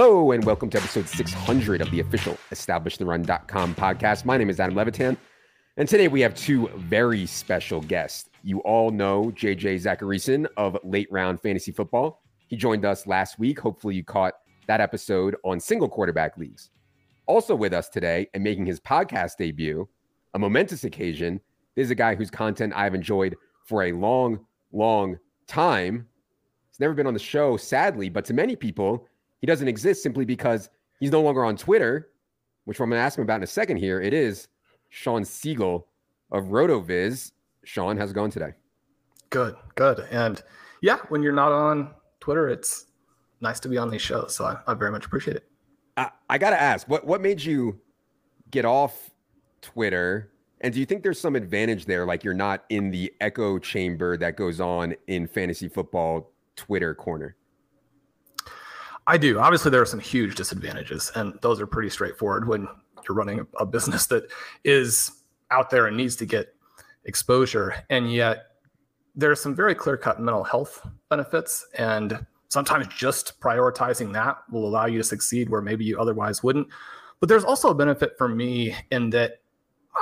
Hello, and welcome to episode 600 of the official EstablishTheRun.com podcast. My name is Adam Levitan, and today we have two very special guests. You all know JJ Zachariason of Late Round Fantasy Football. He joined us last week. Hopefully, you caught that episode on single quarterback leagues. Also with us today and making his podcast debut, a momentous occasion, is a guy whose content I've enjoyed for a long, long time. He's never been on the show, sadly, but to many people, he doesn't exist simply because he's no longer on Twitter, which I'm going to ask him about in a second here. It is Shawn Siegele of RotoViz. Shawn, how's it going today? Good, good. And yeah, when you're not on Twitter, it's nice to be on these shows. So I, I very much appreciate it. I, I got to ask, what, what made you get off Twitter? And do you think there's some advantage there? Like you're not in the echo chamber that goes on in fantasy football Twitter corner? I do. Obviously, there are some huge disadvantages, and those are pretty straightforward when you're running a business that is out there and needs to get exposure. And yet, there are some very clear cut mental health benefits. And sometimes just prioritizing that will allow you to succeed where maybe you otherwise wouldn't. But there's also a benefit for me in that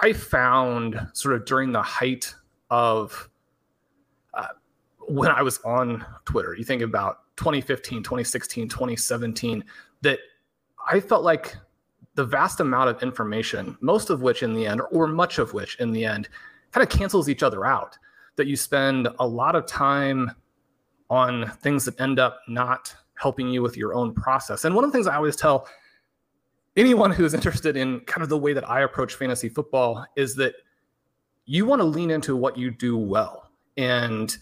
I found sort of during the height of uh, when I was on Twitter, you think about 2015, 2016, 2017, that I felt like the vast amount of information, most of which in the end, or much of which in the end, kind of cancels each other out. That you spend a lot of time on things that end up not helping you with your own process. And one of the things I always tell anyone who's interested in kind of the way that I approach fantasy football is that you want to lean into what you do well. And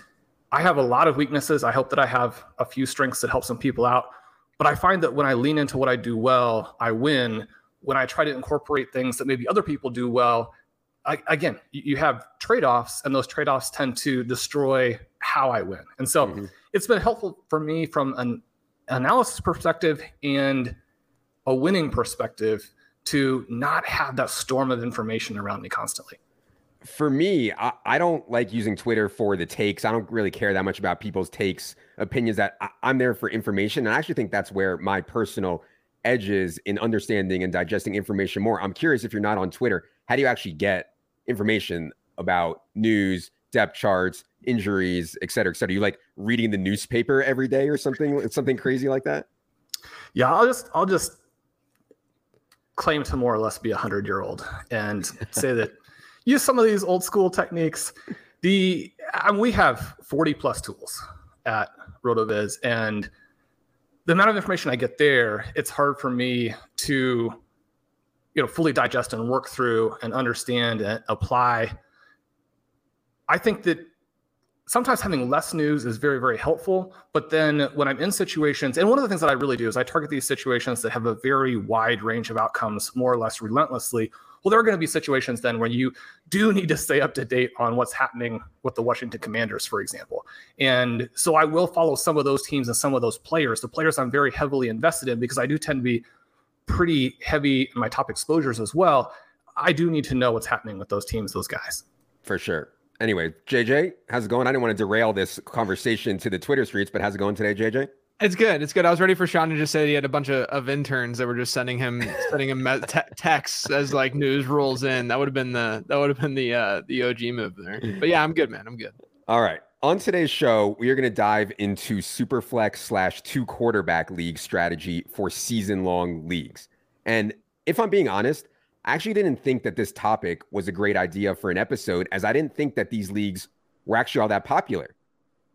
I have a lot of weaknesses. I hope that I have a few strengths that help some people out. But I find that when I lean into what I do well, I win. When I try to incorporate things that maybe other people do well, I, again, you have trade offs, and those trade offs tend to destroy how I win. And so mm-hmm. it's been helpful for me from an analysis perspective and a winning perspective to not have that storm of information around me constantly for me, I, I, don't like using Twitter for the takes. I don't really care that much about people's takes, opinions. That I, I'm there for information, and I actually think that's where my personal edges in understanding and digesting information more. I'm curious if you're not on Twitter, how do you actually get information about news, depth charts, injuries, et cetera, et cetera? You like reading the newspaper every day or something, something crazy like that? Yeah, I'll just I'll just claim to more or less be a hundred year old and say that use some of these old school techniques. The um, we have 40 plus tools at RotoViz, and the amount of information I get there, it's hard for me to you know fully digest and work through and understand and apply. I think that sometimes having less news is very very helpful but then when i'm in situations and one of the things that i really do is i target these situations that have a very wide range of outcomes more or less relentlessly well, there are going to be situations then where you do need to stay up to date on what's happening with the Washington Commanders, for example. And so I will follow some of those teams and some of those players, the players I'm very heavily invested in, because I do tend to be pretty heavy in my top exposures as well. I do need to know what's happening with those teams, those guys. For sure. Anyway, JJ, how's it going? I didn't want to derail this conversation to the Twitter streets, but how's it going today, JJ? It's good. It's good. I was ready for Shawn to just say he had a bunch of, of interns that were just sending him sending him te- texts as like news rolls in. That would have been the that would have been the uh the OG move there. But yeah, I'm good, man. I'm good. All right. On today's show, we are going to dive into superflex slash two quarterback league strategy for season long leagues. And if I'm being honest, I actually didn't think that this topic was a great idea for an episode, as I didn't think that these leagues were actually all that popular.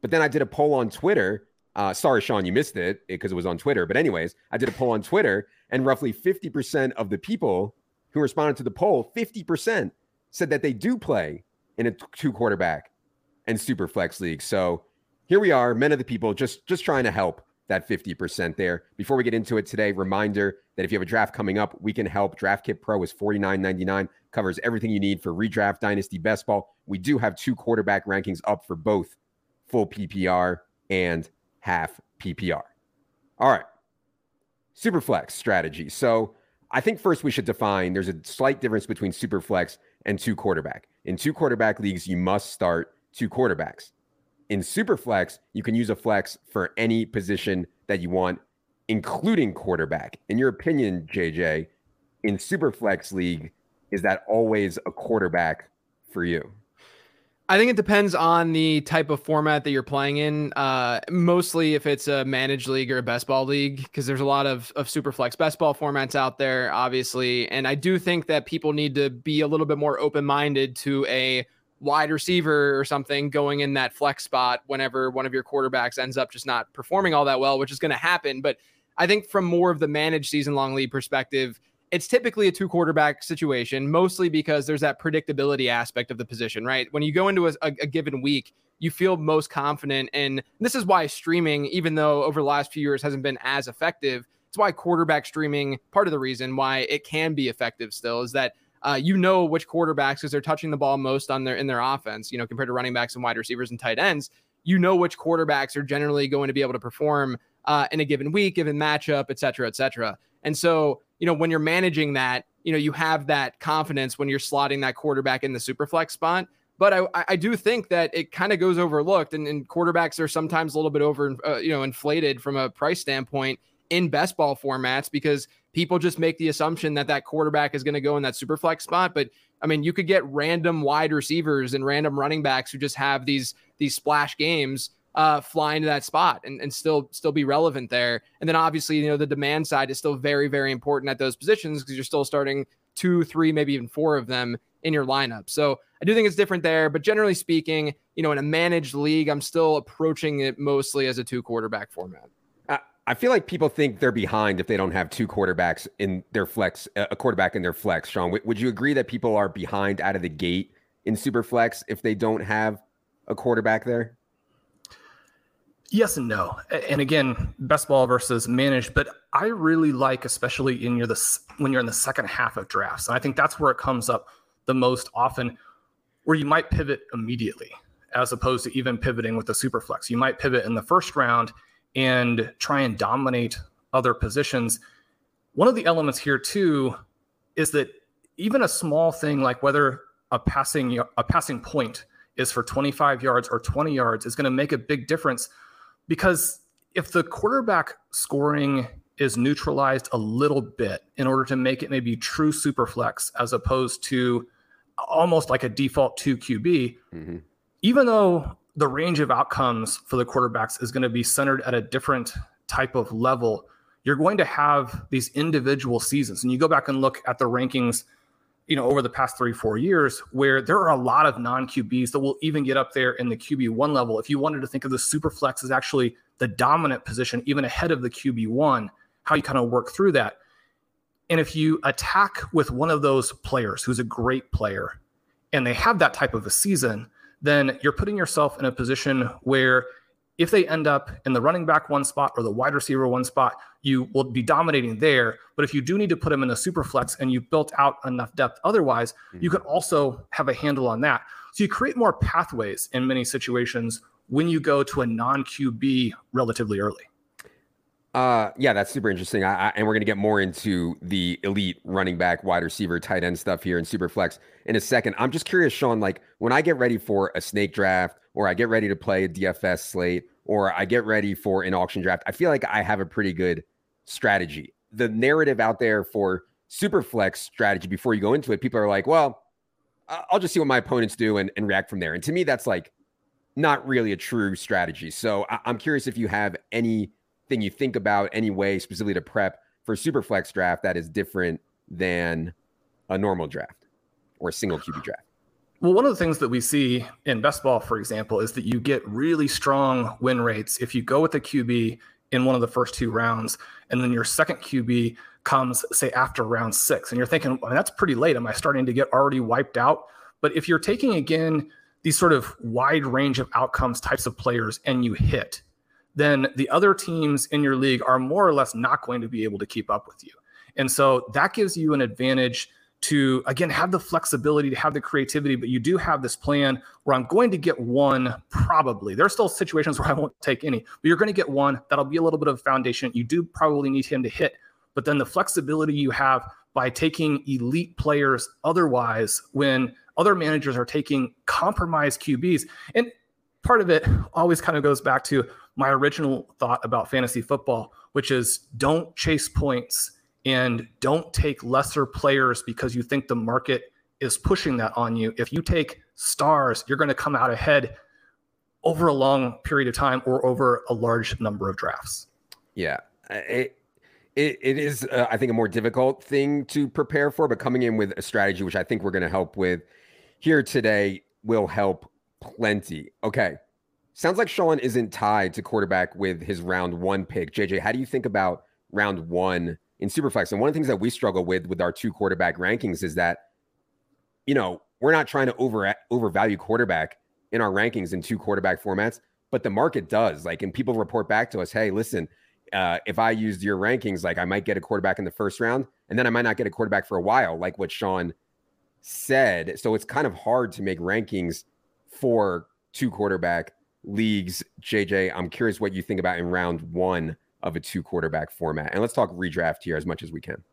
But then I did a poll on Twitter uh, sorry, Shawn, you missed it because it was on Twitter. But, anyways, I did a poll on Twitter, and roughly 50% of the people who responded to the poll, 50% said that they do play in a two quarterback and super flex league. So here we are, men of the people, just just trying to help that 50% there. Before we get into it today, reminder that if you have a draft coming up, we can help. Draft Kit Pro is $49.99, covers everything you need for redraft, dynasty, best ball. We do have two quarterback rankings up for both full PPR and half PPR. All right. Superflex strategy. So I think first we should define there's a slight difference between superflex and two quarterback. In two quarterback leagues, you must start two quarterbacks. In superflex, you can use a flex for any position that you want including quarterback. In your opinion, JJ, in Superflex League, is that always a quarterback for you? I think it depends on the type of format that you're playing in. Uh, mostly if it's a managed league or a best ball league, because there's a lot of, of super flex best ball formats out there, obviously. And I do think that people need to be a little bit more open minded to a wide receiver or something going in that flex spot whenever one of your quarterbacks ends up just not performing all that well, which is going to happen. But I think from more of the managed season long league perspective, it's typically a two quarterback situation, mostly because there's that predictability aspect of the position, right? When you go into a, a, given week, you feel most confident. And this is why streaming, even though over the last few years hasn't been as effective, it's why quarterback streaming, part of the reason why it can be effective still is that uh, you know which quarterbacks because they're touching the ball most on their in their offense, you know, compared to running backs and wide receivers and tight ends. You know which quarterbacks are generally going to be able to perform uh, in a given week, given matchup, et cetera, et cetera. And so you know, when you're managing that, you know, you have that confidence when you're slotting that quarterback in the super flex spot. But I, I do think that it kind of goes overlooked, and, and, quarterbacks are sometimes a little bit over, uh, you know, inflated from a price standpoint in best ball formats because people just make the assumption that that quarterback is going to go in that super flex spot. But I mean, you could get random wide receivers and random running backs who just have these these splash games uh, fly into that spot and, and still still be relevant there. And then obviously, you know, the demand side is still very, very important at those positions because you're still starting two, three, maybe even four of them in your lineup. So I do think it's different there. But generally speaking, you know, in a managed league, I'm still approaching it mostly as a two quarterback format. I feel like people think they're behind if they don't have two quarterbacks in their flex, a quarterback in their flex. Shawn, would you agree that people are behind out of the gate in super flex if they don't have a quarterback there? Yes and no. And again, best ball versus managed, but I really like, especially in your when you're in the second half of drafts. And I think that's where it comes up the most often, where you might pivot immediately, as opposed to even pivoting with the super flex. You might pivot in the first round and try and dominate other positions. One of the elements here too is that even a small thing like whether a passing a passing point is for 25 yards or 20 yards is going to make a big difference because if the quarterback scoring is neutralized a little bit in order to make it maybe true super flex as opposed to almost like a default 2 QB, mm-hmm. even though the range of outcomes for the quarterbacks is going to be centered at a different type of level, you're going to have these individual seasons. And you go back and look at the rankings you know, over the past three, four years, where there are a lot of non QBs that will even get up there in the QB one level. If you wanted to think of the super flex as actually the dominant position, even ahead of the QB one, how you kind of work through that. And if you attack with one of those players who's a great player and they have that type of a season, then you're putting yourself in a position where if they end up in the running back one spot or the wide receiver one spot, you will be dominating there. But if you do need to put them in a super flex and you've built out enough depth otherwise, mm-hmm. you can also have a handle on that. So you create more pathways in many situations when you go to a non QB relatively early. Uh, yeah, that's super interesting. I, I, and we're going to get more into the elite running back, wide receiver, tight end stuff here in super flex in a second. I'm just curious, Shawn, like when I get ready for a snake draft or I get ready to play a DFS slate, or I get ready for an auction draft, I feel like I have a pretty good strategy. The narrative out there for super flex strategy before you go into it, people are like, well, I'll just see what my opponents do and, and react from there. And to me, that's like not really a true strategy. So I, I'm curious if you have anything you think about, any way specifically to prep for super flex draft that is different than a normal draft or a single QB draft. Well, one of the things that we see in best ball, for example, is that you get really strong win rates if you go with the QB in one of the first two rounds, and then your second QB comes, say, after round six, and you're thinking, well, that's pretty late. Am I starting to get already wiped out? But if you're taking again these sort of wide range of outcomes types of players and you hit, then the other teams in your league are more or less not going to be able to keep up with you. And so that gives you an advantage to again have the flexibility to have the creativity but you do have this plan where i'm going to get one probably. There are still situations where i won't take any but you're going to get one. That'll be a little bit of a foundation. You do probably need him to hit but then the flexibility you have by taking elite players otherwise when other managers are taking compromised qbs and part of it always kind of goes back to my original thought about fantasy football, which is don't chase points and don't take lesser players because you think the market is pushing that on you. If you take stars, you're going to come out ahead over a long period of time or over a large number of drafts. Yeah. It, it, it is, uh, I think, a more difficult thing to prepare for, but coming in with a strategy, which I think we're going to help with here today, will help plenty. Okay. Sounds like Shawn isn't tied to quarterback with his round one pick. JJ, how do you think about round one in Superflex? And one of the things that we struggle with with our two quarterback rankings is that, you know, we're not trying to over overvalue quarterback in our rankings in two quarterback formats, but the market does. Like, and people report back to us, hey, listen, uh, if I used your rankings, like I might get a quarterback in the first round, and then I might not get a quarterback for a while, like what Shawn said. So it's kind of hard to make rankings for two quarterback leagues. JJ, I'm curious what you think about in round one of a two quarterback format. And let's talk redraft here as much as we can.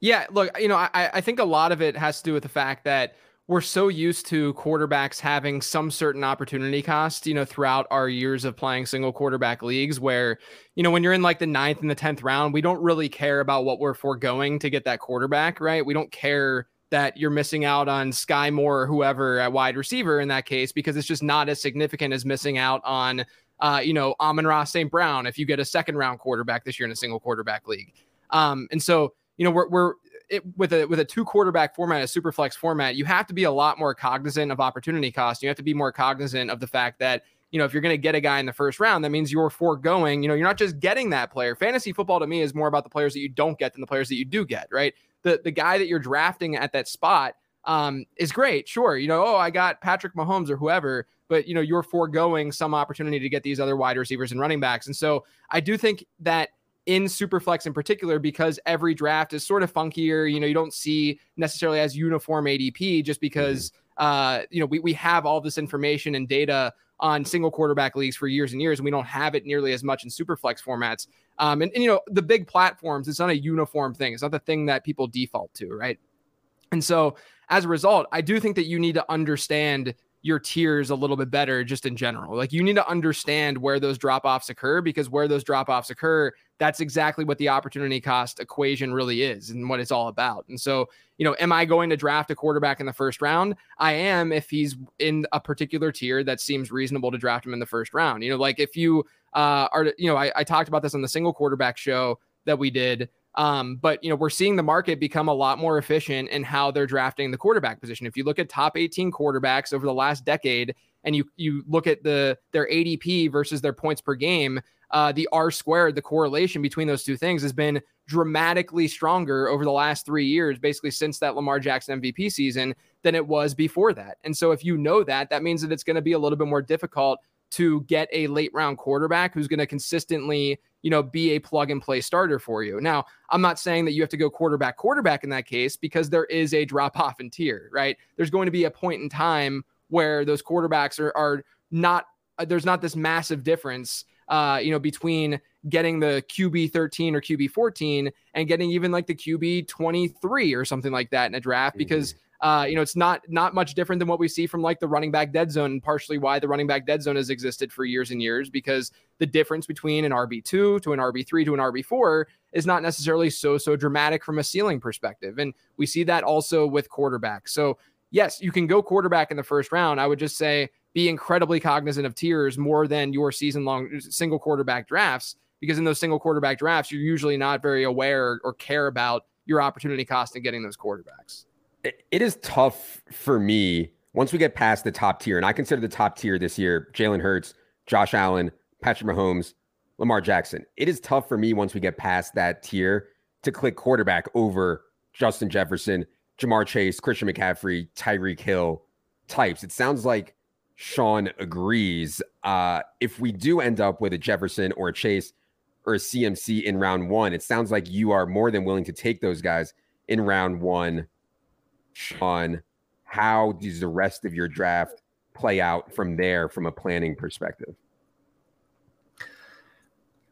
Yeah, look, you know, I, I think a lot of it has to do with the fact that we're so used to quarterbacks having some certain opportunity cost, you know, throughout our years of playing single quarterback leagues where, you know, when you're in like the ninth and the 10th round, we don't really care about what we're foregoing to get that quarterback, right? We don't care that you're missing out on Skyy Moore or whoever at wide receiver in that case, because it's just not as significant as missing out on, uh, you know, Amon-Ra St. Brown if you get a second round quarterback this year in a single quarterback league. Um, and so, you know, we're, we're it, with a with a two quarterback format, a super flex format, you have to be a lot more cognizant of opportunity cost. You have to be more cognizant of the fact that you know if you're going to get a guy in the first round, that means you're foregoing. You know, you're not just getting that player. Fantasy football to me is more about the players that you don't get than the players that you do get. Right. The the guy that you're drafting at that spot um, is great. Sure, you know, oh, I got Patrick Mahomes or whoever, but you know, you're foregoing some opportunity to get these other wide receivers and running backs. And so I do think that in Superflex in particular because every draft is sort of funkier. You know, you don't see necessarily as uniform ADP just because uh, you know we we have all this information and data on single quarterback leagues for years and years, and we don't have it nearly as much in Superflex formats. Um, and, and you know, the big platforms, it's not a uniform thing. It's not the thing that people default to, right? And so as a result, I do think that you need to understand your tiers a little bit better just in general. Like you need to understand where those drop offs occur because where those drop offs occur, that's exactly what the opportunity cost equation really is and what it's all about. And so, you know, am I going to draft a quarterback in the first round? I am if he's in a particular tier that seems reasonable to draft him in the first round. You know, like if you uh, are, you know, I, I talked about this on the single quarterback show that we did. Um, but you know, we're seeing the market become a lot more efficient in how they're drafting the quarterback position. If you look at top 18 quarterbacks over the last decade, and you you look at the their ADP versus their points per game, uh, the R squared, the correlation between those two things has been dramatically stronger over the last three years, basically since that Lamar Jackson MVP season, than it was before that. And so, if you know that, that means that it's going to be a little bit more difficult to get a late round quarterback who's going to consistently you know, be a plug and play starter for you. Now, I'm not saying that you have to go quarterback quarterback in that case because there is a drop off in tier, right? There's going to be a point in time where those quarterbacks are are not uh, there's not this massive difference uh, you know, between getting the QB 13 or QB 14 and getting even like the QB 23 or something like that in a draft because mm-hmm. Uh, you know, it's not not much different than what we see from like the running back dead zone, and partially why the running back dead zone has existed for years and years because the difference between an RB2 to an RB3 to an RB4 is not necessarily so so dramatic from a ceiling perspective, and we see that also with quarterbacks. So yes, you can go quarterback in the first round. I would just say be incredibly cognizant of tiers more than your season long single quarterback drafts because in those single quarterback drafts, you're usually not very aware or care about your opportunity cost in getting those quarterbacks it is tough for me once we get past the top tier, and I consider the top tier this year Jalen Hurts, Josh Allen, Patrick Mahomes, Lamar Jackson. It is tough for me once we get past that tier to click quarterback over Justin Jefferson, Ja'Marr Chase, Christian McCaffrey, Tyreek Hill types. It sounds like Sean agrees. Uh, if we do end up with a Jefferson or a Chase or a CMC in round one, it sounds like you are more than willing to take those guys in round one on how does the rest of your draft play out from there from a planning perspective?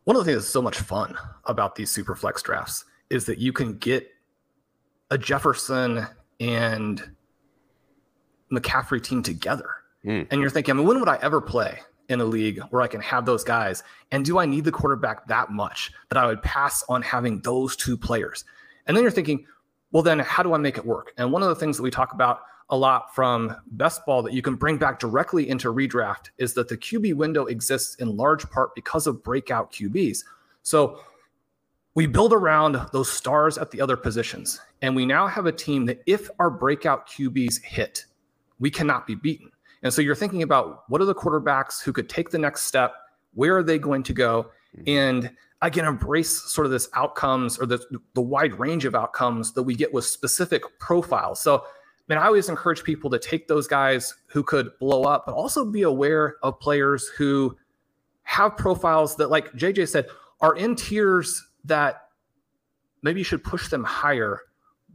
One of the things that's so much fun about these super flex drafts is that you can get a Jefferson and McCaffrey team together. Mm. And you're thinking, I mean, when would I ever play in a league where I can have those guys? And do I need the quarterback that much that I would pass on having those two players? And then you're thinking, well, then how do I make it work? And one of the things that we talk about a lot from best ball that you can bring back directly into redraft is that the QB window exists in large part because of breakout QBs. So we build around those stars at the other positions. And we now have a team that if our breakout QBs hit, we cannot be beaten. And so you're thinking about what are the quarterbacks who could take the next step? Where are they going to go? Mm-hmm. And I can embrace sort of this outcomes or the, the wide range of outcomes that we get with specific profiles. So, I mean, I always encourage people to take those guys who could blow up, but also be aware of players who have profiles that, like JJ said, are in tiers that maybe you should push them higher,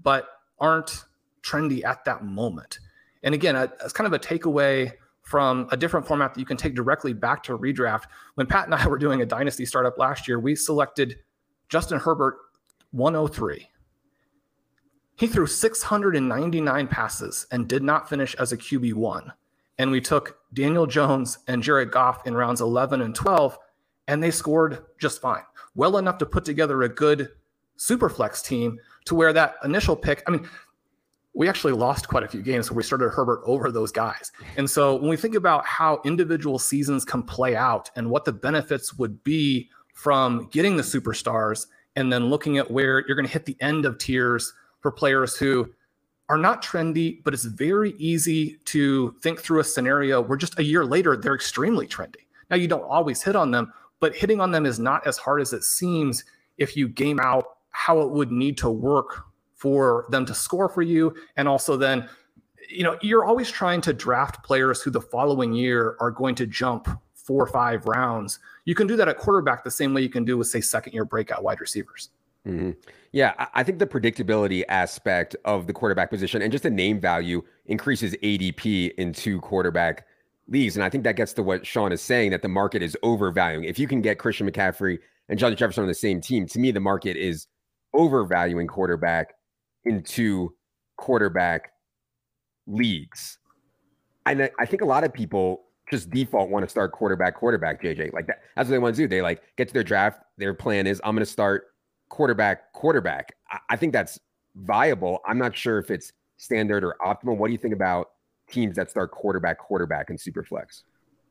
but aren't trendy at that moment. And again, it's kind of a takeaway from a different format that you can take directly back to redraft. When Pat and I were doing a dynasty startup last year, we selected Justin Herbert 103. He threw 699 passes and did not finish as a QB1. And we took Daniel Jones and Jared Goff in rounds 11 and 12, and they scored just fine well enough to put together a good super flex team to where that initial pick, I mean, we actually lost quite a few games where we started Herbert over those guys. And so when we think about how individual seasons can play out and what the benefits would be from getting the superstars and then looking at where you're going to hit the end of tiers for players who are not trendy, but it's very easy to think through a scenario where just a year later they're extremely trendy. Now you don't always hit on them, but hitting on them is not as hard as it seems if you game out how it would need to work for them to score for you and also then you know you're always trying to draft players who the following year are going to jump four or five rounds you can do that at quarterback the same way you can do with say second year breakout wide receivers mm-hmm. yeah i think the predictability aspect of the quarterback position and just the name value increases adp into quarterback leagues. And I think that gets to what Shawn is saying that the market is overvaluing. If you can get Christian McCaffrey and Johnny Jefferson on the same team, to me, the market is overvaluing quarterback into quarterback leagues. And I think a lot of people just default want to start quarterback, quarterback, JJ. Like that, that's what they want to do. They like get to their draft. Their plan is I'm going to start quarterback, quarterback. I, I think that's viable. I'm not sure if it's standard or optimal. What do you think about teams that start quarterback, quarterback, and super flex.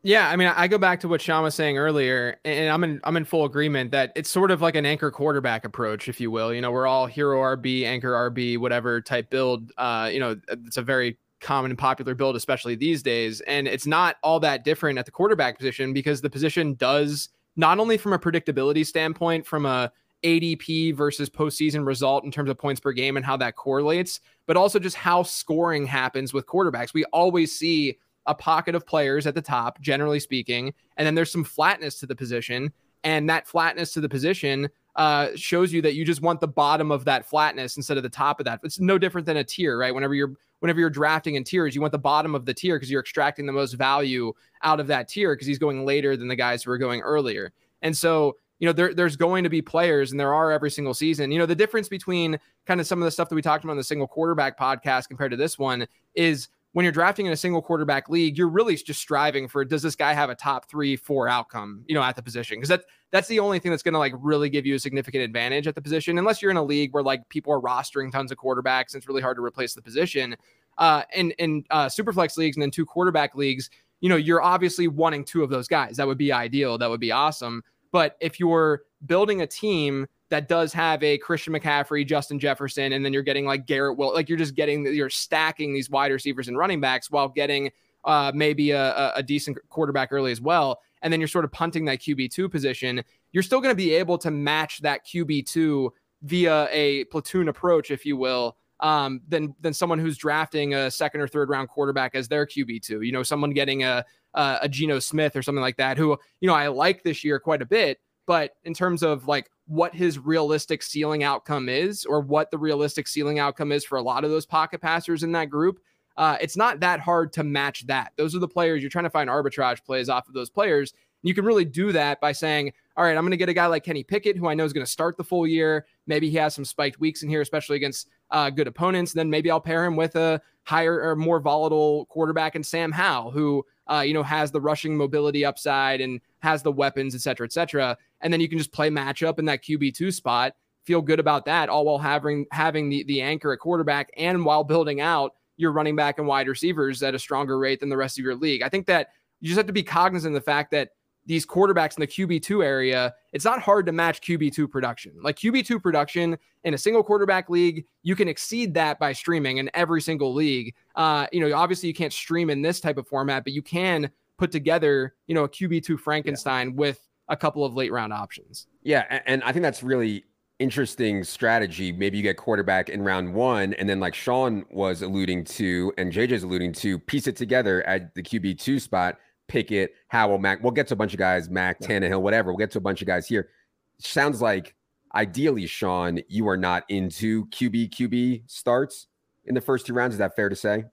Yeah, I mean, I go back to what Shawn was saying earlier, and I'm in I'm in full agreement that it's sort of like an anchor quarterback approach, if you will. You know, we're all hero RB, anchor RB, whatever type build. Uh, you know, it's a very common and popular build, especially these days. And it's not all that different at the quarterback position because the position does not only from a predictability standpoint, from a ADP versus postseason result in terms of points per game and how that correlates, but also just how scoring happens with quarterbacks. We always see a pocket of players at the top, generally speaking, and then there's some flatness to the position. And that flatness to the position uh, shows you that you just want the bottom of that flatness instead of the top of that. It's no different than a tier, right? Whenever you're whenever you're drafting in tiers, you want the bottom of the tier because you're extracting the most value out of that tier because he's going later than the guys who are going earlier. And so you know, there, there's going to be players, and there are every single season. You know, the difference between kind of some of the stuff that we talked about in the single quarterback podcast compared to this one is when you're drafting in a single quarterback league, you're really just striving for does this guy have a top three, four outcome, you know, at the position? Because that's that's the only thing that's going to like really give you a significant advantage at the position, unless you're in a league where like people are rostering tons of quarterbacks and it's really hard to replace the position. Uh, in in uh, superflex leagues and then two quarterback leagues, you know, you're obviously wanting two of those guys. That would be ideal. That would be awesome. But if you're building a team that does have a Christian McCaffrey, Justin Jefferson, and then you're getting like Garrett Will, like you're just getting you're stacking these wide receivers and running backs while getting uh, maybe a, a decent quarterback early as well. And then you're sort of punting that QB2 position. You're still going to be able to match that QB2 via a platoon approach, if you will, um, than than someone who's drafting a second or third round quarterback as their QB two. You know, someone getting a uh, a Geno Smith or something like that, who you know I like this year quite a bit. But in terms of like what his realistic ceiling outcome is, or what the realistic ceiling outcome is for a lot of those pocket passers in that group, uh, it's not that hard to match that. Those are the players you're trying to find arbitrage plays off of those players. You can really do that by saying, all right, I'm going to get a guy like Kenny Pickett, who I know is going to start the full year. Maybe he has some spiked weeks in here, especially against uh, good opponents. Then maybe I'll pair him with a higher or more volatile quarterback and Sam Howell, who uh, you know has the rushing mobility upside and has the weapons, et cetera, et cetera. And then you can just play matchup in that QB two spot. Feel good about that, all while having having the the anchor at quarterback and while building out your running back and wide receivers at a stronger rate than the rest of your league. I think that you just have to be cognizant of the fact that these quarterbacks in the QB2 area, it's not hard to match QB2 production. Like QB2 production in a single quarterback league, you can exceed that by streaming in every single league. Uh, you know, obviously you can't stream in this type of format, but you can put together, you know, a QB2 Frankenstein yeah. with a couple of late round options. Yeah, and I think that's really interesting strategy. Maybe you get quarterback in round one, and then like Shawn was alluding to, and JJ's alluding to, piece it together at the QB two spot Pickett, Howell, Mac. We'll get to a bunch of guys, Mac. Tannehill, whatever. We'll get to a bunch of guys here. Sounds like ideally, Shawn, you are not into QB QB starts in the first two rounds. Is that fair to say?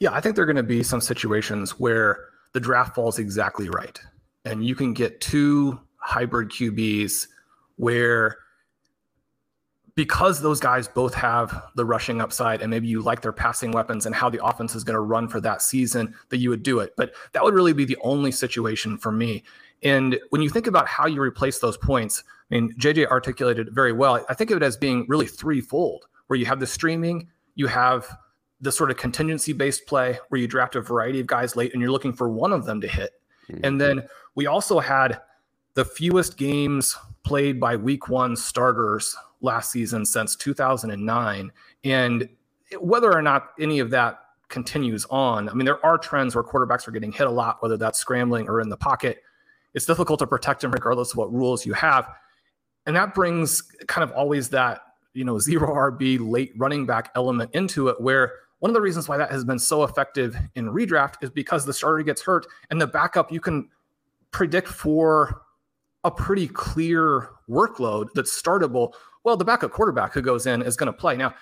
Yeah, I think there are going to be some situations where the draft falls exactly right. And you can get two hybrid QBs where because those guys both have the rushing upside and maybe you like their passing weapons and how the offense is going to run for that season that you would do it. But that would really be the only situation for me. And when you think about how you replace those points i mean jj articulated it very well. I think of it as being really threefold where you have the streaming you have the sort of contingency based play where you draft a variety of guys late and you're looking for one of them to hit. Mm-hmm. and then we also had the fewest games played by week one starters last season since 2009. And whether or not any of that continues on, I mean, there are trends where quarterbacks are getting hit a lot, whether that's scrambling or in the pocket. It's difficult to protect them regardless of what rules you have. And that brings kind of always that, you know, zero RB late running back element into it, where one of the reasons why that has been so effective in redraft is because the starter gets hurt and the backup you can predict for a pretty clear workload that's startable well, the backup quarterback who goes in is going to play. Now,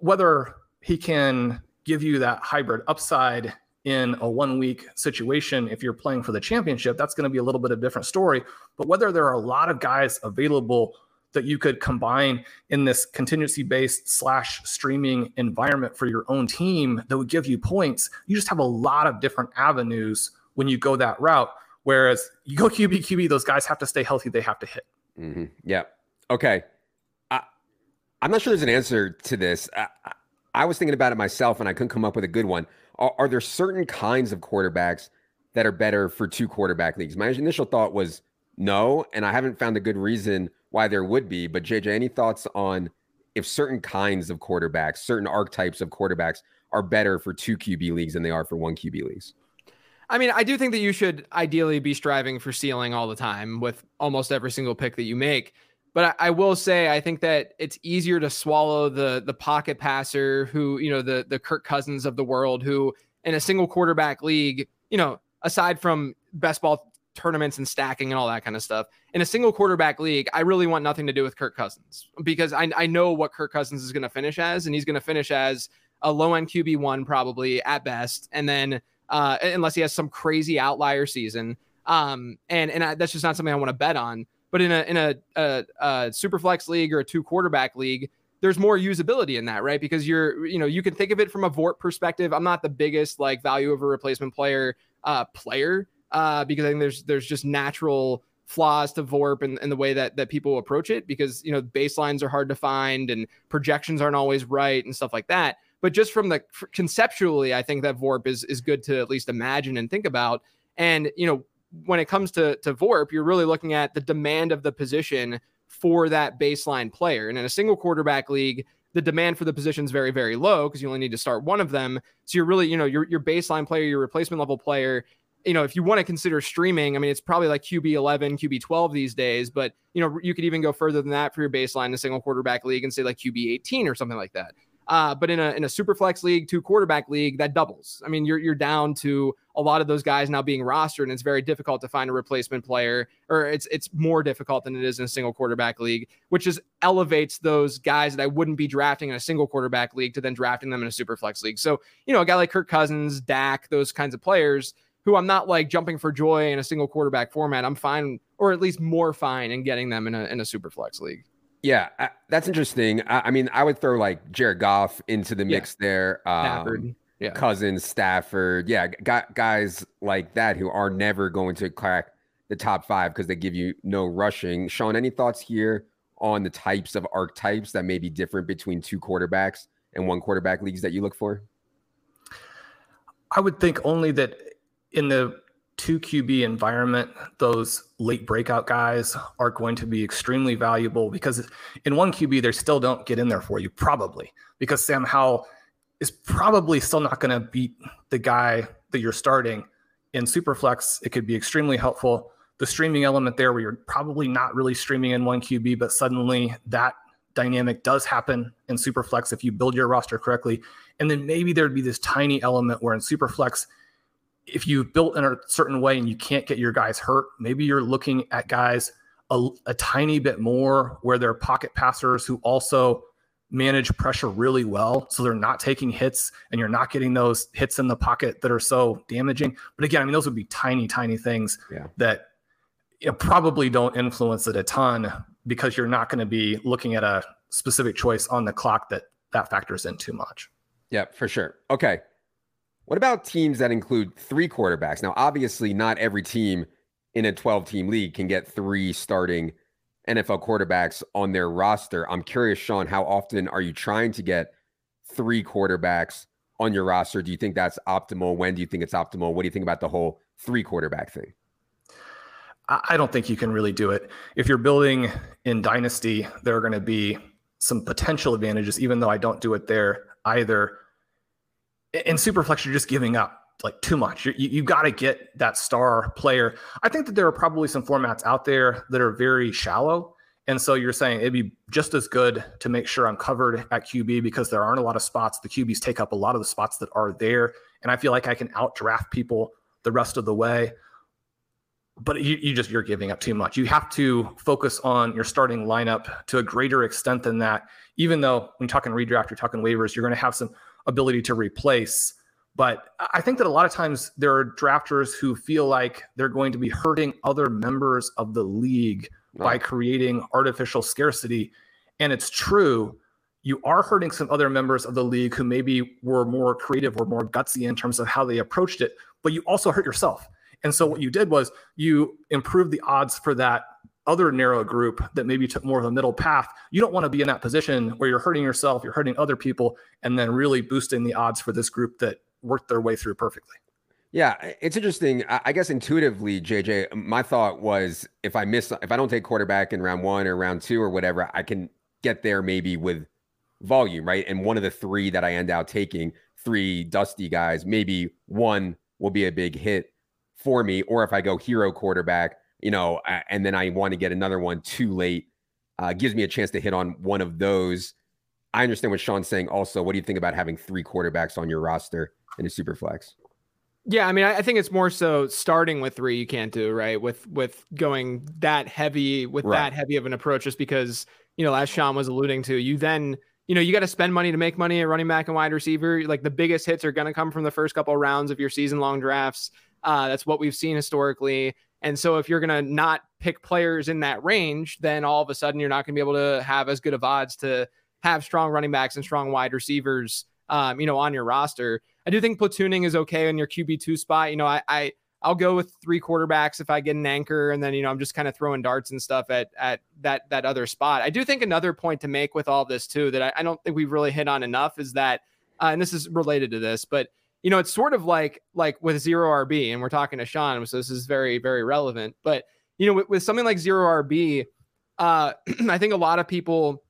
whether he can give you that hybrid upside in a one week situation, if you're playing for the championship, that's going to be a little bit of a different story. But whether there are a lot of guys available that you could combine in this contingency based slash streaming environment for your own team that would give you points, you just have a lot of different avenues when you go that route. Whereas you go QB, QB, those guys have to stay healthy, they have to hit. Mm-hmm. Yeah. Okay. I'm not sure there's an answer to this. I, I, was thinking about it myself and I couldn't come up with a good one. Are, are, there certain kinds of quarterbacks that are better for two quarterback leagues? My initial thought was no, and I haven't found a good reason why there would be. But JJ, any thoughts on if certain kinds of quarterbacks, certain archetypes of quarterbacks are better for two QB leagues than they are for one QB leagues? I mean, I do think that you should ideally be striving for ceiling all the time with almost every single pick that you make. But I, I, will say, I think that it's easier to swallow the the pocket passer who, you know, the the Kirk Cousins of the world, who in a single quarterback league, you know, aside from best ball tournaments and stacking and all that kind of stuff, in a single quarterback league, I really want nothing to do with Kirk Cousins because I, I know what Kirk Cousins is going to finish as, and he's going to finish as a low end QB one probably at best, and then uh, unless he has some crazy outlier season. Um, and and I, that's just not something I want to bet on. But in a in a, a, a super flex league or a two quarterback league, there's more usability in that, right? Because you're, you know, you can think of it from a VORP perspective. I'm not the biggest like value over replacement player uh, player uh, because I think there's there's just natural flaws to VORP and, and the way that that people approach it because you know baselines are hard to find and projections aren't always right and stuff like that. But just from the conceptually, I think that VORP is is good to at least imagine and think about. And you know, when it comes to to VORP, you're really looking at the demand of the position for that baseline player. And in a single quarterback league, the demand for the position is very, very low because you only need to start one of them. So you're really, you know, your your baseline player, your replacement level player. You know, if you want to consider streaming, I mean, it's probably like QB 11, QB 12 these days, but you know, you could even go further than that for your baseline in a single quarterback league and say like QB 18 or something like that. Uh, but in a in a super flex league, two quarterback league, that doubles. I mean, you're you're down to a lot of those guys now being rostered, and it's very difficult to find a replacement player, or it's it's more difficult than it is in a single quarterback league, which is elevates those guys that I wouldn't be drafting in a single quarterback league to then drafting them in a super flex league. So, you know, a guy like Kirk Cousins, Dak, those kinds of players who I'm not like jumping for joy in a single quarterback format. I'm fine, or at least more fine, in getting them in a in a super flex league. Yeah, I, that's interesting. I, I, mean, I would throw like Jared Goff into the mix yeah. there. Um, Stafford, yeah. Cousins, Stafford, yeah, guys like that who are never going to crack the top five because they give you no rushing. Shawn, any thoughts here on the types of archetypes that may be different between two quarterbacks and one quarterback leagues that you look for? I would think only that in the two QB environment, those late breakout guys are going to be extremely valuable because in one QB, they still don't get in there for you, probably because Sam Howell is probably still not going to beat the guy that you're starting. In Superflex, it could be extremely helpful. The streaming element there, where you're probably not really streaming in one QB, but suddenly that dynamic does happen in Superflex if you build your roster correctly. And then maybe there'd be this tiny element where in Superflex, if you've built in a certain way and you can't get your guys hurt, maybe you're looking at guys a, a tiny bit more where they're pocket passers who also manage pressure really well. So they're not taking hits and you're not getting those hits in the pocket that are so damaging. But again, I mean, those would be tiny, tiny things yeah. that you know, probably don't influence it a ton because you're not going to be looking at a specific choice on the clock that that factors in too much. Yeah, for sure. Okay. What about teams that include three quarterbacks? Now, obviously, not every team in a 12 team league can get three starting NFL quarterbacks on their roster. I'm curious, Shawn, how often are you trying to get three quarterbacks on your roster? Do you think that's optimal? When do you think it's optimal? What do you think about the whole three quarterback thing? I don't think you can really do it. If you're building in Dynasty, there are going to be some potential advantages, even though I don't do it there either in Superflex, you're just giving up like too much. You, you got to get that star player. I think that there are probably some formats out there that are very shallow. And so you're saying it'd be just as good to make sure I'm covered at QB because there aren't a lot of spots. The QBs take up a lot of the spots that are there. And I feel like I can outdraft people the rest of the way. But you, you just, you're giving up too much. You have to focus on your starting lineup to a greater extent than that. Even though when you're talking redraft, you're talking waivers, you're going to have some ability to replace. But I think that a lot of times there are drafters who feel like they're going to be hurting other members of the league right. by creating artificial scarcity. And it's true. You are hurting some other members of the league who maybe were more creative or more gutsy in terms of how they approached it, but you also hurt yourself. And so what you did was you improved the odds for that other narrow group that maybe took more of a middle path, you don't want to be in that position where you're hurting yourself, you're hurting other people, and then really boosting the odds for this group that worked their way through perfectly. Yeah, it's interesting. I guess intuitively, JJ, my thought was if I miss, if I don't take quarterback in round one or round two or whatever, I can get there maybe with volume, right? And one of the three that I end out taking, three dusty guys, maybe one will be a big hit for me. Or if I go hero quarterback, you know, and then I want to get another one too late, uh, gives me a chance to hit on one of those. I understand what Shawn's saying. Also, what do you think about having three quarterbacks on your roster in a super flex? Yeah, I mean, I think it's more so starting with three you can't do right with with going that heavy with right. that heavy of an approach, just because you know, as Shawn was alluding to, you then you know you got to spend money to make money at running back and wide receiver. Like the biggest hits are going to come from the first couple of rounds of your season long drafts. Uh, that's what we've seen historically. And so if you're going to not pick players in that range, then all of a sudden you're not going to be able to have as good of odds to have strong running backs and strong wide receivers, um, you know, on your roster. I do think platooning is okay in your QB two spot. You know, I, I I'll go with three quarterbacks if I get an anchor, and then you know I'm just kind of throwing darts and stuff at at that that other spot. I do think another point to make with all this too that I, I don't think we've really hit on enough is that, uh, and this is related to this, but you know, it's sort of like like with zero RB, and we're talking to Shawn, so this is very very relevant. But you know, with, with something like zero RB, uh, I think a lot of people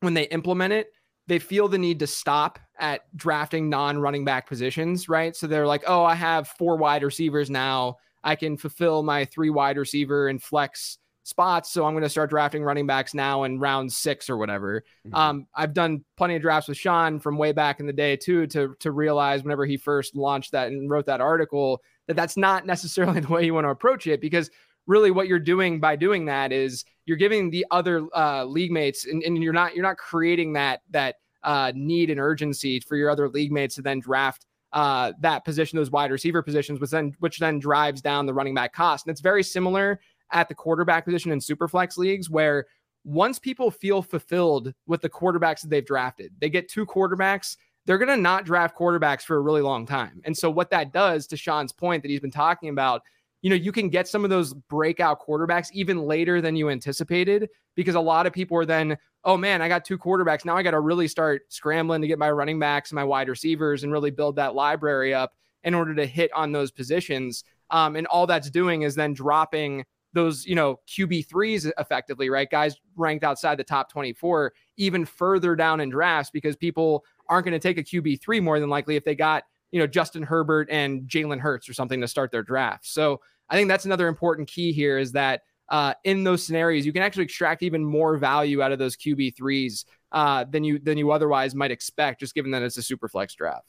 when they implement it, they feel the need to stop at drafting non-running back positions, right? So they're like, oh, I have four wide receivers now. I can fulfill my three wide receiver and flex spots. So I'm going to start drafting running backs now in round six or whatever. Mm-hmm. Um, I've done plenty of drafts with Shawn from way back in the day too, to to realize whenever he first launched that and wrote that article that that's not necessarily the way you want to approach it because really what you're doing by doing that is you're giving the other uh, league mates and, and you're not you're not creating that that uh, need and urgency for your other league mates to then draft uh, that position, those wide receiver positions, which then which then drives down the running back cost. And it's very similar at the quarterback position in superflex leagues where once people feel fulfilled with the quarterbacks that they've drafted, they get two quarterbacks they're going to not draft quarterbacks for a really long time. And so, what that does to Shawn's point that he's been talking about, you know, you can get some of those breakout quarterbacks even later than you anticipated because a lot of people are then, oh man, I got two quarterbacks. Now I got to really start scrambling to get my running backs and my wide receivers and really build that library up in order to hit on those positions. Um, and all that's doing is then dropping those, you know, QB3s effectively, right? Guys ranked outside the top 24 even further down in drafts because people aren't going to take a QB three more than likely if they got you know Justin Herbert and Jalen Hurts or something to start their draft. So I think that's another important key here is that uh, in those scenarios you can actually extract even more value out of those QB threes uh, than you than you otherwise might expect, just given that it's a super flex draft.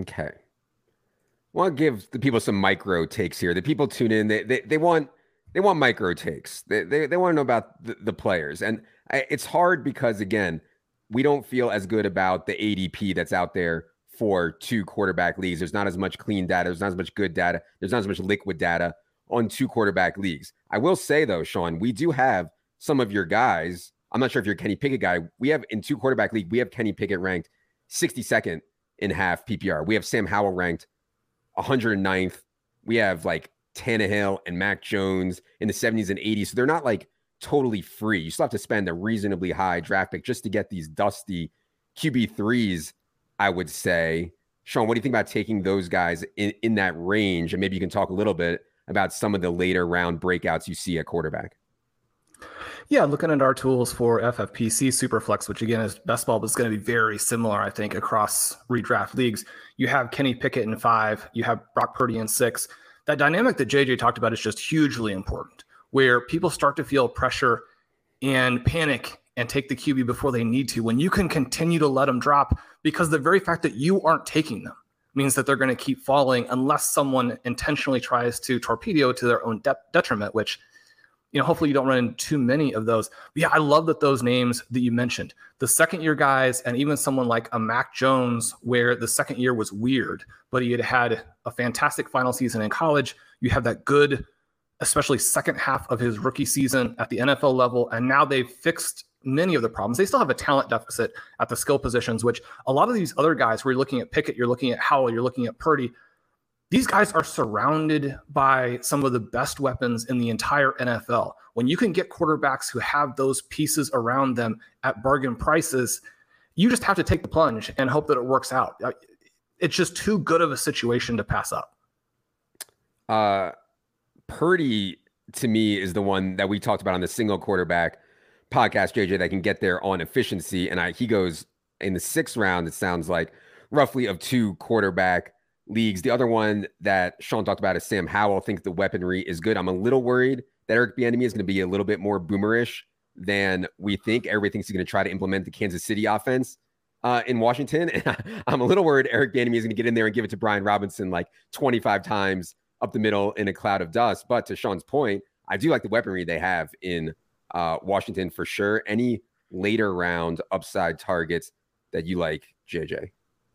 Okay. I want to give the people some micro takes here. The people tune in, they they, they want they want micro takes. They they, they want to know about the, the players, and I, it's hard because again, we don't feel as good about the ADP that's out there for two quarterback leagues. There's not as much clean data. There's not as much good data. There's not as much liquid data on two quarterback leagues. I will say though, Shawn, we do have some of your guys. I'm not sure if you're Kenny Pickett guy. We have in two quarterback league, we have Kenny Pickett ranked 62nd in half PPR. We have Sam Howell ranked 109th. We have like Tannehill and Mac Jones in the 70s and 80s. So they're not like totally free. You still have to spend a reasonably high draft pick just to get these dusty QB threes, I would say. Shawn, what do you think about taking those guys in, in that range? And maybe you can talk a little bit about some of the later round breakouts you see at quarterback. Yeah, looking at our tools for FFPC Superflex, which again is best ball, but it's going to be very similar, I think, across redraft leagues. You have Kenny Pickett in five, you have Brock Purdy in six. That dynamic that JJ talked about is just hugely important where people start to feel pressure and panic and take the QB before they need to, when you can continue to let them drop because the very fact that you aren't taking them means that they're going to keep falling unless someone intentionally tries to torpedo to their own de- detriment, which, you know, hopefully you don't run into too many of those. But yeah, I love that those names that you mentioned, the second year guys, and even someone like a Mac Jones, where the second year was weird, but he had had a fantastic final season in college. You have that good especially second half of his rookie season at the NFL level. And now they've fixed many of the problems. They still have a talent deficit at the skill positions, which a lot of these other guys, where you're looking at Pickett, you're looking at Howell, you're looking at Purdy, these guys are surrounded by some of the best weapons in the entire NFL. When you can get quarterbacks who have those pieces around them at bargain prices, you just have to take the plunge and hope that it works out. Uh, it's just too good of a situation to pass up. Uh, Purdy to me is the one that we talked about on the single quarterback podcast, JJ, that can get there on efficiency. And I, he goes in the sixth round, it sounds like roughly of two quarterback leagues. The other one that Shawn talked about is Sam Howell. I think the weaponry is good. I'm a little worried that Eric Bieniemy is going to be a little bit more boomerish than we think. Everybody thinks he's going to try to implement the Kansas City offense uh, in Washington. And I, am a little worried Eric Bieniemy is going to get in there and give it to Brian Robinson like 25 times up the middle in a cloud of dust. But to Shawn's point, I do like the weaponry they have in uh, Washington for sure. Any later round upside targets that you like, JJ?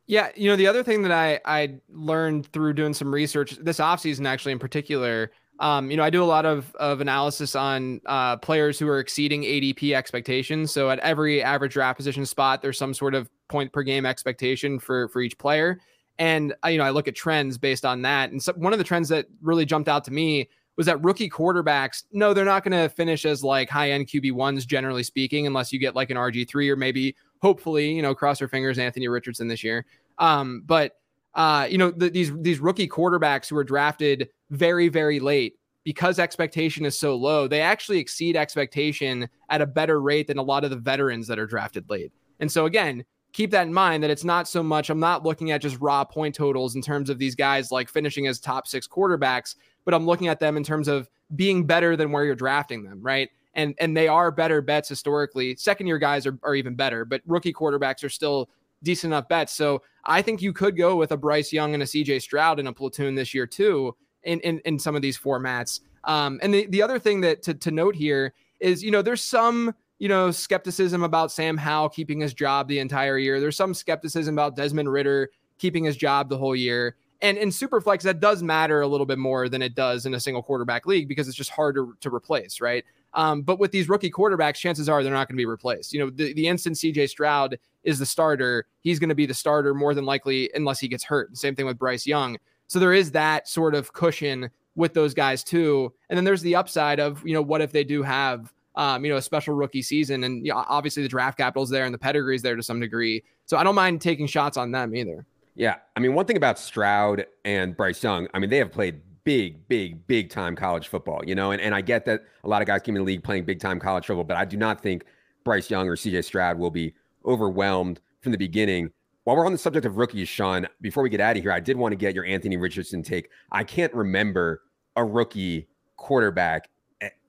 Yeah, you know, the other thing that I I learned through doing some research this offseason actually in particular, um, you know, I do a lot of of analysis on uh, players who are exceeding ADP expectations. So at every average draft position spot, there's some sort of point per game expectation for for each player. And uh, you know, I look at trends based on that. And so one of the trends that really jumped out to me was that rookie quarterbacks, no, they're not going to finish as like high end QB ones, generally speaking, unless you get like an RG three or maybe, hopefully, you know, cross your fingers, Anthony Richardson this year. Um, but uh, you know, the, these these rookie quarterbacks who are drafted very very late because expectation is so low, they actually exceed expectation at a better rate than a lot of the veterans that are drafted late. And so again, keep that in mind that it's not so much, I'm not looking at just raw point totals in terms of these guys like finishing as top six quarterbacks, but I'm looking at them in terms of being better than where you're drafting them, right? And and they are better bets historically. Second year guys are, are even better, but rookie quarterbacks are still decent enough bets. So I think you could go with a Bryce Young and a CJ Stroud in a platoon this year too, in in, in some of these formats. Um, and the, the other thing that to, to note here is, you know, there's some you know, skepticism about Sam Howell keeping his job the entire year. There's some skepticism about Desmond Ridder keeping his job the whole year. And in Superflex, that does matter a little bit more than it does in a single quarterback league because it's just harder to replace, right? Um, but with these rookie quarterbacks, chances are they're not going to be replaced. You know, the, the instant CJ Stroud is the starter, he's going to be the starter more than likely unless he gets hurt. Same thing with Bryce Young. So there is that sort of cushion with those guys too. And then there's the upside of, you know, what if they do have um, you know, a special rookie season. And you know, obviously the draft capital's there and the pedigree's there to some degree. So I don't mind taking shots on them either. Yeah. I mean, one thing about Stroud and Bryce Young, I mean, they have played big, big, big time college football, you know, and, and I get that a lot of guys came in the league playing big time college football, but I do not think Bryce Young or CJ Stroud will be overwhelmed from the beginning. While we're on the subject of rookies, Shawn, before we get out of here, I did want to get your Anthony Richardson take. I can't remember a rookie quarterback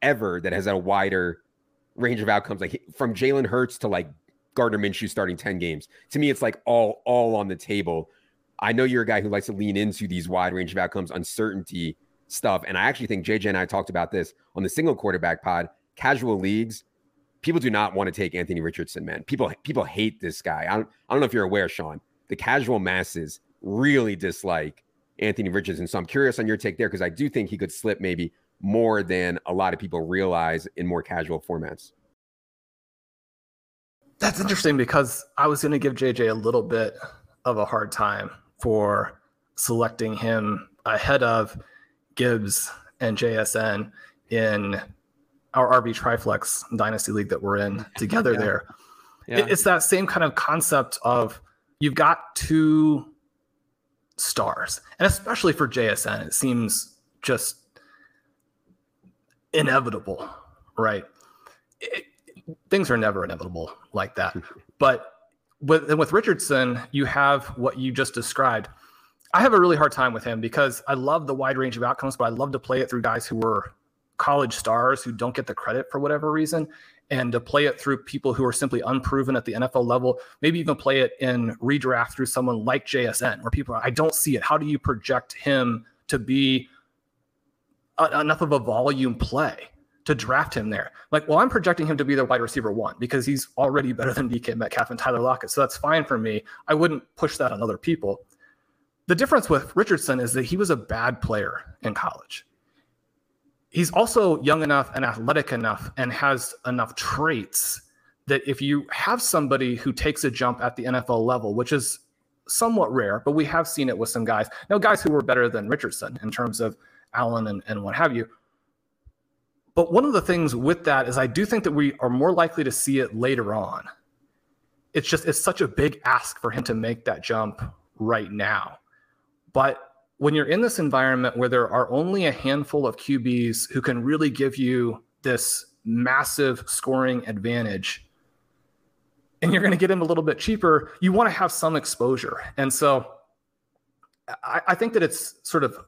ever that has a wider range of outcomes, like from Jalen Hurts to like Gardner Minshew starting 10 games. To me, it's like all all on the table. I know you're a guy who likes to lean into these wide range of outcomes, uncertainty stuff. And I actually think JJ and I talked about this on the single quarterback pod. Casual leagues, people do not want to take Anthony Richardson, man. People people hate this guy. I don't, I don't know if you're aware, Shawn. The casual masses really dislike Anthony Richardson. So I'm curious on your take there because I do think he could slip maybe more than a lot of people realize in more casual formats. That's interesting because I was going to give JJ a little bit of a hard time for selecting him ahead of Gibbs and JSN in our RB Triflex Dynasty League that we're in together yeah. there. Yeah. It's that same kind of concept of you've got two stars, and especially for JSN, it seems just inevitable, right? It, things are never inevitable like that. but with with Richardson, you have what you just described. I have a really hard time with him because I love the wide range of outcomes, but I love to play it through guys who were college stars who don't get the credit for whatever reason, and to play it through people who are simply unproven at the NFL level. Maybe even play it in redraft through someone like JSN, where people are, I don't see it. How do you project him to be a, enough of a volume play to draft him there. Like, well, I'm projecting him to be the wide receiver one because he's already better than DK Metcalf and Tyler Lockett. So that's fine for me. I wouldn't push that on other people. The difference with Richardson is that he was a bad player in college. He's also young enough and athletic enough and has enough traits that if you have somebody who takes a jump at the NFL level, which is somewhat rare, but we have seen it with some guys. Now, guys who were better than Richardson in terms of Allen and, and what have you. But one of the things with that is I do think that we are more likely to see it later on. It's just it's such a big ask for him to make that jump right now. But when you're in this environment where there are only a handful of QBs who can really give you this massive scoring advantage, and you're going to get him a little bit cheaper, you want to have some exposure. And so I, I think that it's sort of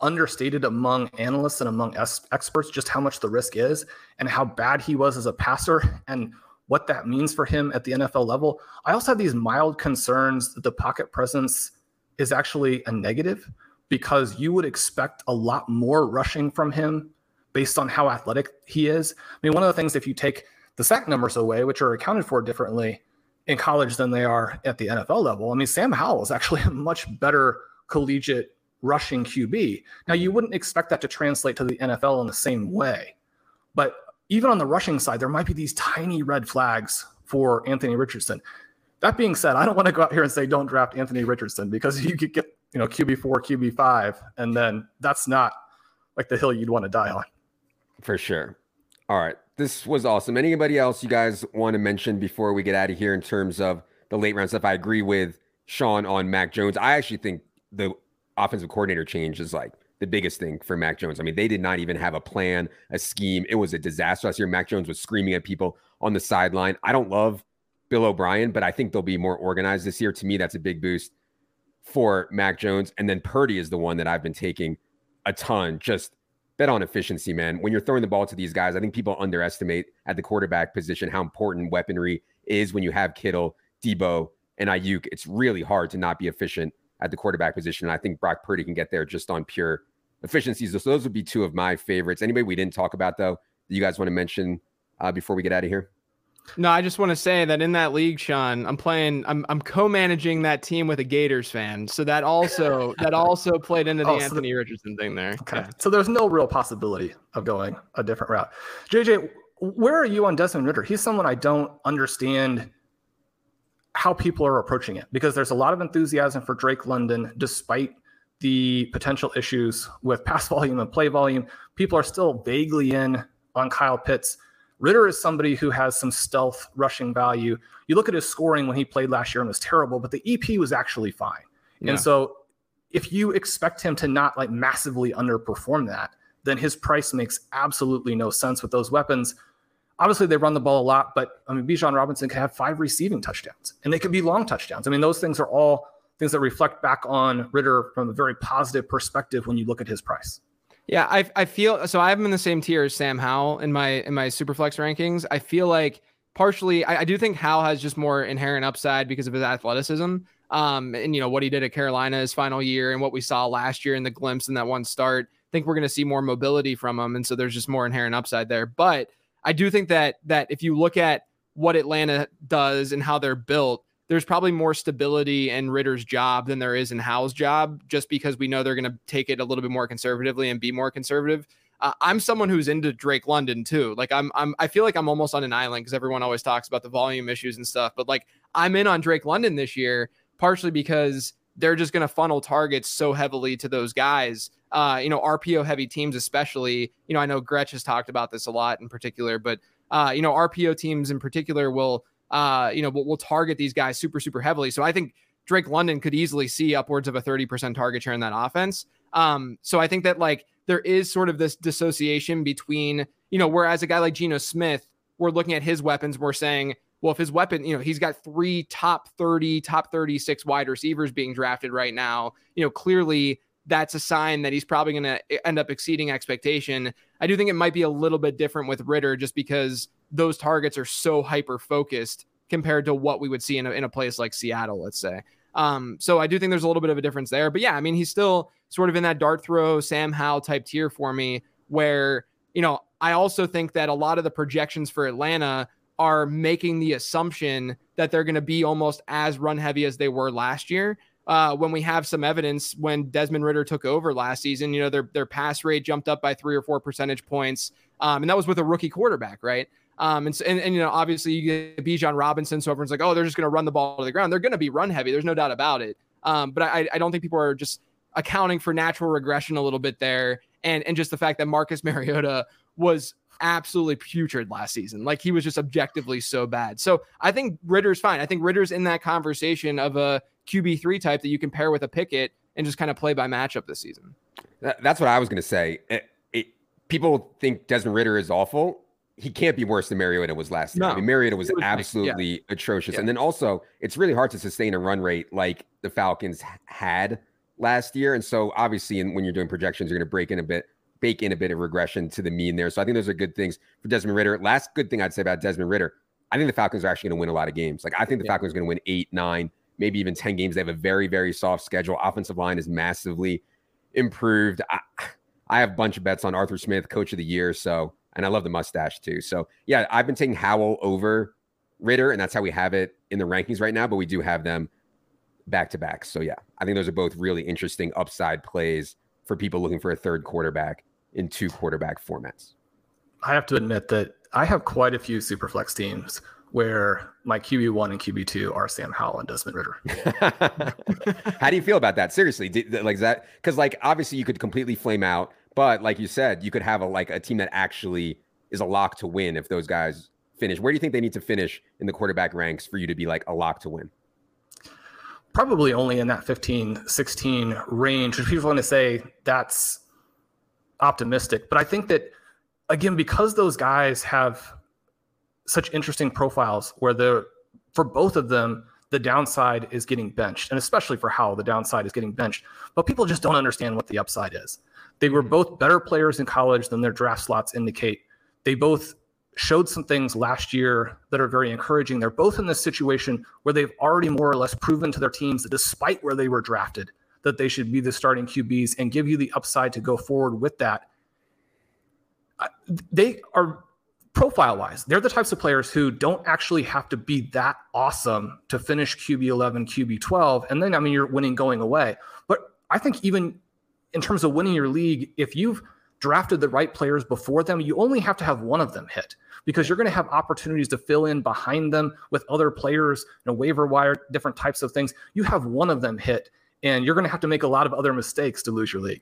understated among analysts and among es- experts just how much the risk is and how bad he was as a passer and what that means for him at the NFL level. I also have these mild concerns that the pocket presence is actually a negative because you would expect a lot more rushing from him based on how athletic he is. I mean, one of the things, if you take the sack numbers away, which are accounted for differently in college than they are at the NFL level, I mean, Sam Howell is actually a much better collegiate rushing QB. Now, you wouldn't expect that to translate to the NFL in the same way. But even on the rushing side, there might be these tiny red flags for Anthony Richardson. That being said, I don't want to go out here and say don't draft Anthony Richardson because you could get, you know, QB4, QB5, and then that's not like the hill you'd want to die on. For sure. All right. This was awesome. Anybody else you guys want to mention before we get out of here in terms of the late round stuff? I agree with Shawn on Mac Jones. I actually think the offensive coordinator change is like the biggest thing for Mac Jones. I mean, they did not even have a plan, a scheme. It was a disaster last year. Mac Jones was screaming at people on the sideline. I don't love Bill O'Brien, but I think they'll be more organized this year. To me, that's a big boost for Mac Jones. And then Purdy is the one that I've been taking a ton. Just bet on efficiency, man. When you're throwing the ball to these guys, I think people underestimate at the quarterback position how important weaponry is when you have Kittle, Deebo, and Aiyuk. It's really hard to not be efficient at the quarterback position. And I think Brock Purdy can get there just on pure efficiencies. So those would be two of my favorites. Anybody we didn't talk about though that you guys want to mention uh, before we get out of here? No, I just want to say that in that league, Shawn, I'm playing. I'm I'm co-managing that team with a Gators fan, so that also that also played into the oh, Anthony the, Richardson thing there. Okay, yeah. so there's no real possibility of going a different route. JJ, where are you on Desmond Ridder? He's someone I don't understand how people are approaching it because there's a lot of enthusiasm for Drake London, despite the potential issues with pass volume and play volume. People are still vaguely in on Kyle Pitts. Ridder is somebody who has some stealth rushing value. You look at his scoring when he played last year and was terrible, but the EP was actually fine. Yeah. And so if you expect him to not like massively underperform that, then his price makes absolutely no sense with those weapons. Obviously, they run the ball a lot, but I mean, Bijan Robinson can have five receiving touchdowns, and they could be long touchdowns. I mean, those things are all things that reflect back on Ridder from a very positive perspective when you look at his price. Yeah, I I feel so. I have him in the same tier as Sam Howell in my in my superflex rankings. I feel like partially, I, I do think Howell has just more inherent upside because of his athleticism. Um, and you know what he did at Carolina his final year and what we saw last year in the glimpse in that one start. I think we're going to see more mobility from him, and so there's just more inherent upside there. But I do think that that if you look at what Atlanta does and how they're built, there's probably more stability in Ridder's job than there is in Howell's job, just because we know they're going to take it a little bit more conservatively and be more conservative. Uh, I'm someone who's into Drake London too. Like I'm, I'm, I feel like I'm almost on an island because everyone always talks about the volume issues and stuff. But like I'm in on Drake London this year, partially because they're just going to funnel targets so heavily to those guys. Uh, you know, RPO heavy teams, especially. You know, I know Gretch has talked about this a lot in particular, but uh, you know, RPO teams in particular will uh, you know, we'll, we'll target these guys super, super heavily. So I think Drake London could easily see upwards of a 30% target share in that offense. Um, so I think that like there is sort of this dissociation between, you know, whereas a guy like Geno Smith, we're looking at his weapons, we're saying, well, if his weapon, you know, he's got three top 30, top 36 wide receivers being drafted right now, you know, clearly that's a sign that he's probably going to end up exceeding expectation. I do think it might be a little bit different with Ridder just because those targets are so hyper focused compared to what we would see in a, in a place like Seattle, let's say. Um, so I do think there's a little bit of a difference there. But yeah, I mean, he's still sort of in that dart throw, Sam Howell type tier for me, where, you know, I also think that a lot of the projections for Atlanta are making the assumption that they're going to be almost as run heavy as they were last year. Uh, when we have some evidence when Desmond Ridder took over last season, you know, their, their pass rate jumped up by three or four percentage points. Um, and that was with a rookie quarterback, right? Um, and, and, and, you know, obviously you get Bijan Robinson. So everyone's like, oh, they're just going to run the ball to the ground. They're going to be run heavy. There's no doubt about it. Um, but I, I don't think people are just accounting for natural regression a little bit there. And, and just the fact that Marcus Mariota was absolutely putrid last season. Like he was just objectively so bad. So I think Ridder's fine. I think Ridder's in that conversation of a QB3 type that you can pair with a Pickett and just kind of play by matchup this season. That's what I was going to say. It, it, people think Desmond Ridder is awful he can't be worse than Mariota was last year. No, I mean, Mariota was, was absolutely yeah. atrocious. Yeah. And then also, it's really hard to sustain a run rate like the Falcons had last year. And so, obviously, when you're doing projections, you're going to break in a bit, bake in a bit of regression to the mean there. So, I think those are good things for Desmond Ridder. Last good thing I'd say about Desmond Ridder, I think the Falcons are actually going to win a lot of games. Like, I think the yeah. Falcons are going to win eight, nine, maybe even 10 games. They have a very, very soft schedule. Offensive line is massively improved. I, I have a bunch of bets on Arthur Smith, coach of the year. So, and I love the mustache too. So yeah, I've been taking Howell over Ridder, and that's how we have it in the rankings right now. But we do have them back to back. So yeah, I think those are both really interesting upside plays for people looking for a third quarterback in two quarterback formats. I have to admit that I have quite a few superflex teams where my QB one and QB two are Sam Howell and Desmond Ridder. How do you feel about that? Seriously, like that because like obviously you could completely flame out but like you said, you could have a like a team that actually is a lock to win if those guys finish. Where do you think they need to finish in the quarterback ranks for you to be like a lock to win? Probably only in that 15, 16 range, which people want to say that's optimistic. But I think that again, because those guys have such interesting profiles where the for both of them, the downside is getting benched, and especially for how the downside is getting benched. But people just don't understand what the upside is. They were hmm. both better players in college than their draft slots indicate. They both showed some things last year that are very encouraging. They're both in this situation where they've already more or less proven to their teams that despite where they were drafted, that they should be the starting QBs and give you the upside to go forward with that. They are profile wise, they're the types of players who don't actually have to be that awesome to finish QB 11, QB 12. And then, I mean, you're winning going away. But I think even in terms of winning your league, if you've drafted the right players before them, you only have to have one of them hit because you're going to have opportunities to fill in behind them with other players, you know, waiver wire, different types of things. You have one of them hit, and you're going to have to make a lot of other mistakes to lose your league.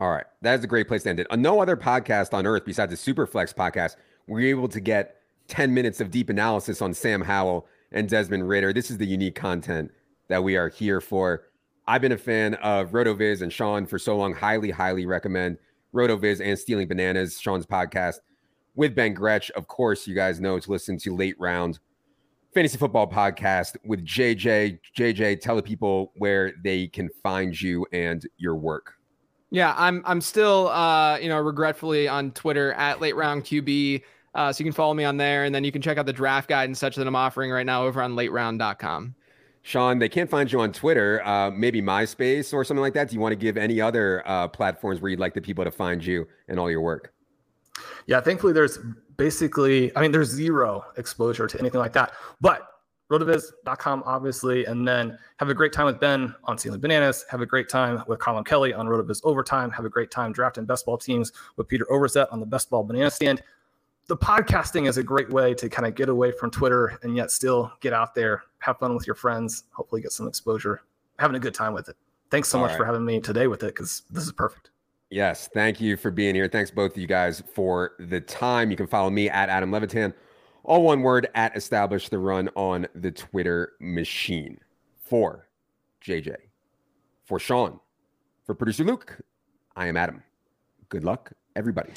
All right. That is a great place to end it. On no other podcast on earth besides the Superflex podcast, we're able to get 10 minutes of deep analysis on Sam Howell and Desmond Ridder. This is the unique content that we are here for. I've been a fan of RotoViz and Shawn for so long. Highly, highly recommend RotoViz and Stealing Bananas, Shawn's podcast with Ben Gretch. Of course, you guys know to listen to Late Round Fantasy Football Podcast with JJ. JJ, tell the people where they can find you and your work. Yeah, I'm I'm still uh, you know, regretfully on Twitter at late round QB. Uh, so you can follow me on there and then you can check out the draft guide and such that I'm offering right now over on lateround.com. Shawn, they can't find you on Twitter, uh, maybe MySpace or something like that. Do you want to give any other uh, platforms where you'd like the people to find you and all your work? Yeah, thankfully there's basically, I mean, there's zero exposure to anything like that. But rotoviz.com, obviously, and then have a great time with Ben on Stealing Bananas. Have a great time with Colin Kelly on Rotoviz Overtime. Have a great time drafting best ball teams with Peter Overzet on the best ball banana stand. The podcasting is a great way to kind of get away from Twitter and yet still get out there, have fun with your friends, hopefully get some exposure, having a good time with it. Thanks so All much right. for having me today with it because this is perfect. Yes, thank you for being here. Thanks both of you guys for the time. You can follow me at Adam Levitan all one word at establish the run on the Twitter machine. For JJ, for Shawn, for producer Luke, I am Adam. Good luck, everybody.